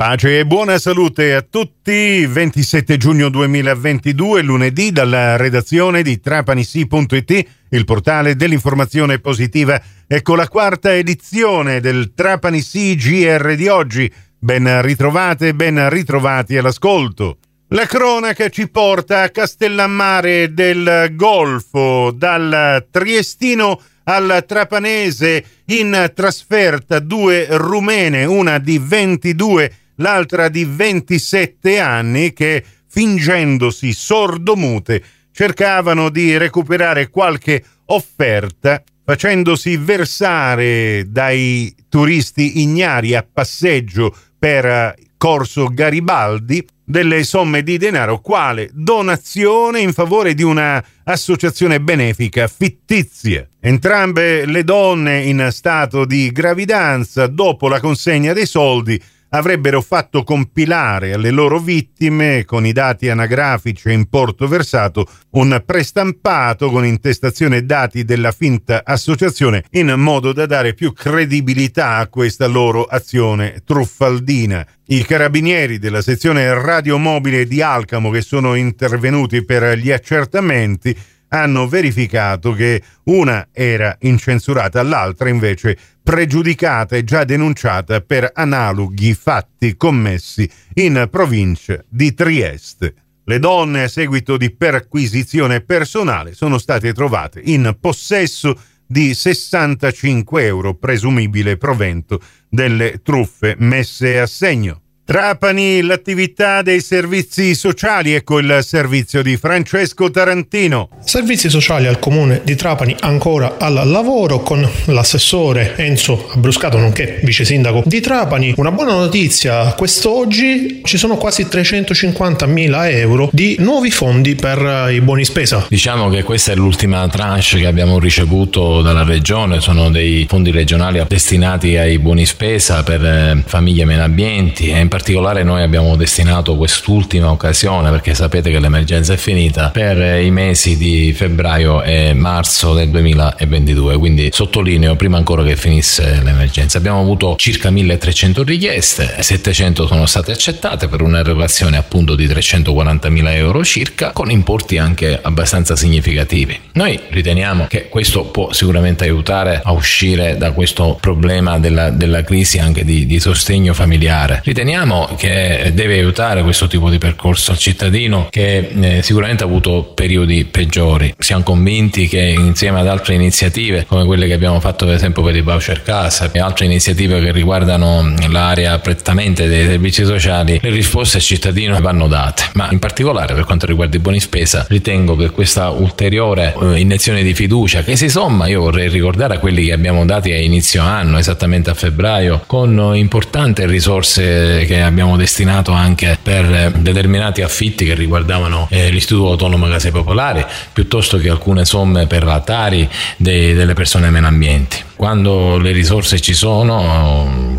Pace e buona salute a tutti. 27 giugno 2022, lunedì, dalla redazione di trapanisi.it, il portale dell'informazione positiva. Ecco la quarta edizione del Trapanisi GR di oggi. Ben ritrovate, ben ritrovati all'ascolto. La cronaca ci porta a Castellammare del Golfo, dal Triestino al Trapanese in trasferta due rumene, una di 22 l'altra di 27 anni che, fingendosi sordomute, cercavano di recuperare qualche offerta facendosi versare dai turisti ignari a passeggio per Corso Garibaldi delle somme di denaro quale donazione in favore di una associazione benefica fittizia. Entrambe le donne in stato di gravidanza dopo la consegna dei soldi avrebbero fatto compilare alle loro vittime, con i dati anagrafici e importo versato, un prestampato con intestazione dati della finta associazione in modo da dare più credibilità a questa loro azione truffaldina. I carabinieri della sezione radiomobile di Alcamo che sono intervenuti per gli accertamenti hanno verificato che una era incensurata, l'altra invece pregiudicata e già denunciata per analoghi fatti commessi in provincia di Trieste. Le donne, a seguito di perquisizione personale, sono state trovate in possesso di 65 euro, presumibile provento delle truffe messe a segno. Trapani, l'attività dei servizi sociali, ecco il servizio di Francesco Tarantino. Servizi sociali al comune di Trapani ancora al lavoro con l'assessore Enzo Abruscato, nonché vice sindaco di Trapani. Una buona notizia, quest'oggi ci sono quasi 350 mila euro di nuovi fondi per i buoni spesa. Diciamo che questa è l'ultima tranche che abbiamo ricevuto dalla regione, sono dei fondi regionali destinati ai buoni spesa per eh, famiglie meno ambienti e in particolare particolare noi abbiamo destinato quest'ultima occasione, perché sapete che l'emergenza è finita, per i mesi di febbraio e marzo del 2022, quindi sottolineo prima ancora che finisse l'emergenza. Abbiamo avuto circa 1300 richieste, 700 sono state accettate per un'erogazione appunto di 340 mila euro circa, con importi anche abbastanza significativi. Noi riteniamo che questo può sicuramente aiutare a uscire da questo problema della, della crisi anche di, di sostegno familiare. Riteniamo riteniamo che deve aiutare questo tipo di percorso al cittadino che eh, sicuramente ha avuto periodi peggiori. Siamo convinti che insieme ad altre iniziative come quelle che abbiamo fatto per esempio per i voucher casa e altre iniziative che riguardano l'area prettamente dei servizi sociali, le risposte al cittadino vanno date. Ma in particolare per quanto riguarda i buoni spesa, ritengo che questa ulteriore eh, iniezione di fiducia che si somma, io vorrei ricordare a quelli che abbiamo dati a inizio anno, esattamente a febbraio, con importanti risorse che abbiamo destinato anche per eh, determinati affitti che riguardavano eh, l'Istituto Autonomo Case Popolari, piuttosto che alcune somme per la Tari dei, delle persone meno ambienti. Quando le risorse ci sono,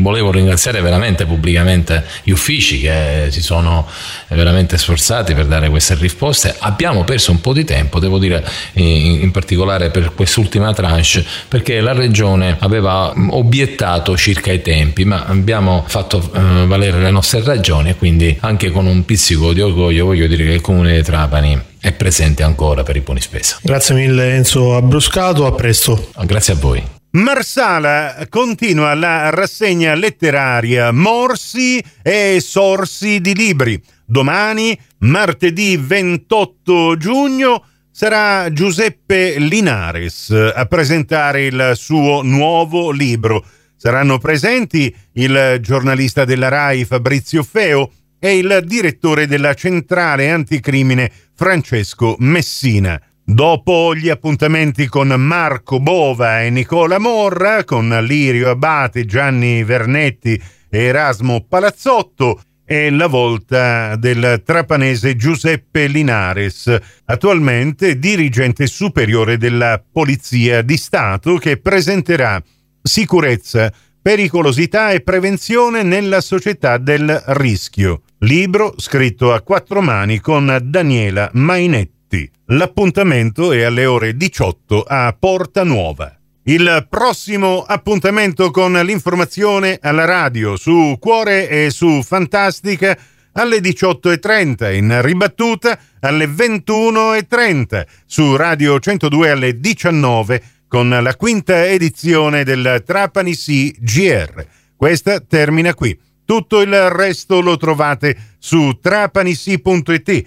volevo ringraziare veramente pubblicamente gli uffici che si sono veramente sforzati per dare queste risposte. Abbiamo perso un po' di tempo, devo dire in particolare per quest'ultima tranche, perché la Regione aveva obiettato circa i tempi, ma abbiamo fatto eh, valere le nostre ragioni e quindi anche con un pizzico di orgoglio voglio dire che il Comune di Trapani è presente ancora per i buoni spesa. Grazie mille Enzo Abruscato, a presto. Grazie a voi. Marsala continua la rassegna letteraria Morsi e Sorsi di libri. Domani, martedì 28 giugno, sarà Giuseppe Linares a presentare il suo nuovo libro. Saranno presenti il giornalista della RAI Fabrizio Feo e il direttore della centrale anticrimine Francesco Messina. Dopo gli appuntamenti con Marco Bova e Nicola Morra, con Lirio Abate, Gianni Vernetti e Erasmo Palazzotto, è la volta del trapanese Giuseppe Linares, attualmente dirigente superiore della Polizia di Stato, che presenterà sicurezza, pericolosità e prevenzione nella società del rischio. Libro scritto a quattro mani con Daniela Mainetti. L'appuntamento è alle ore 18 a Porta Nuova. Il prossimo appuntamento con l'informazione alla radio su Cuore e su Fantastica alle 18.30, in ribattuta alle 21.30, su Radio 102 alle 19 con la quinta edizione del Trapani CGR. Questa termina qui. Tutto il resto lo trovate su trapanisi.it.